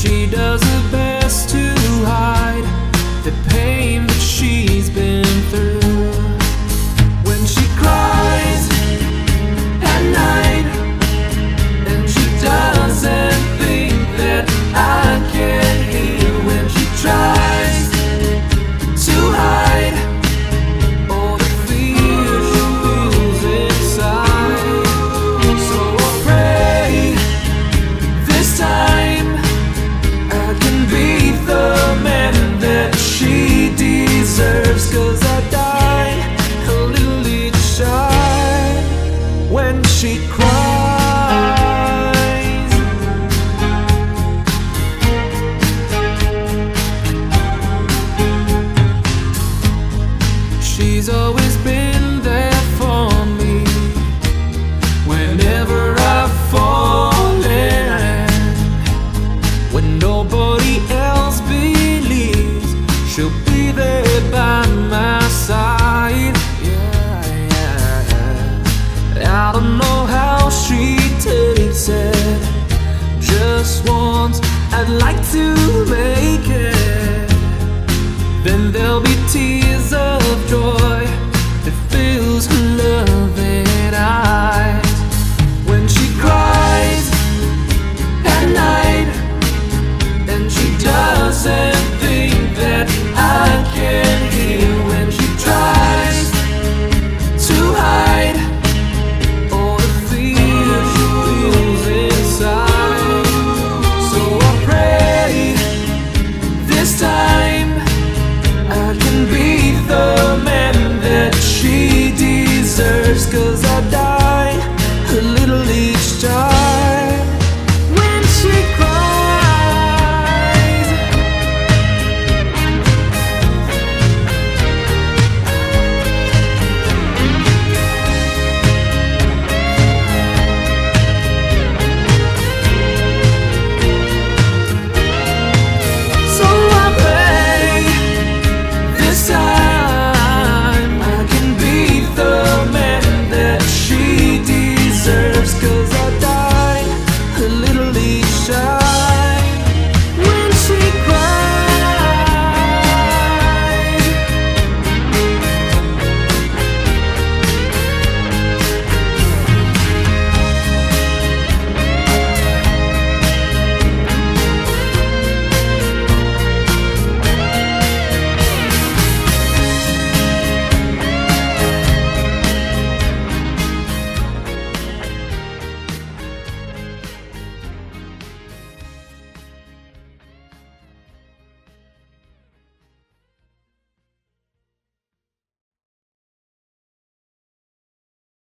She does her best to hide. She's always been there for me whenever I've fallen. When nobody else believes, she'll be there by my side. Yeah, yeah. I don't know how she takes it. Just once, I'd like to.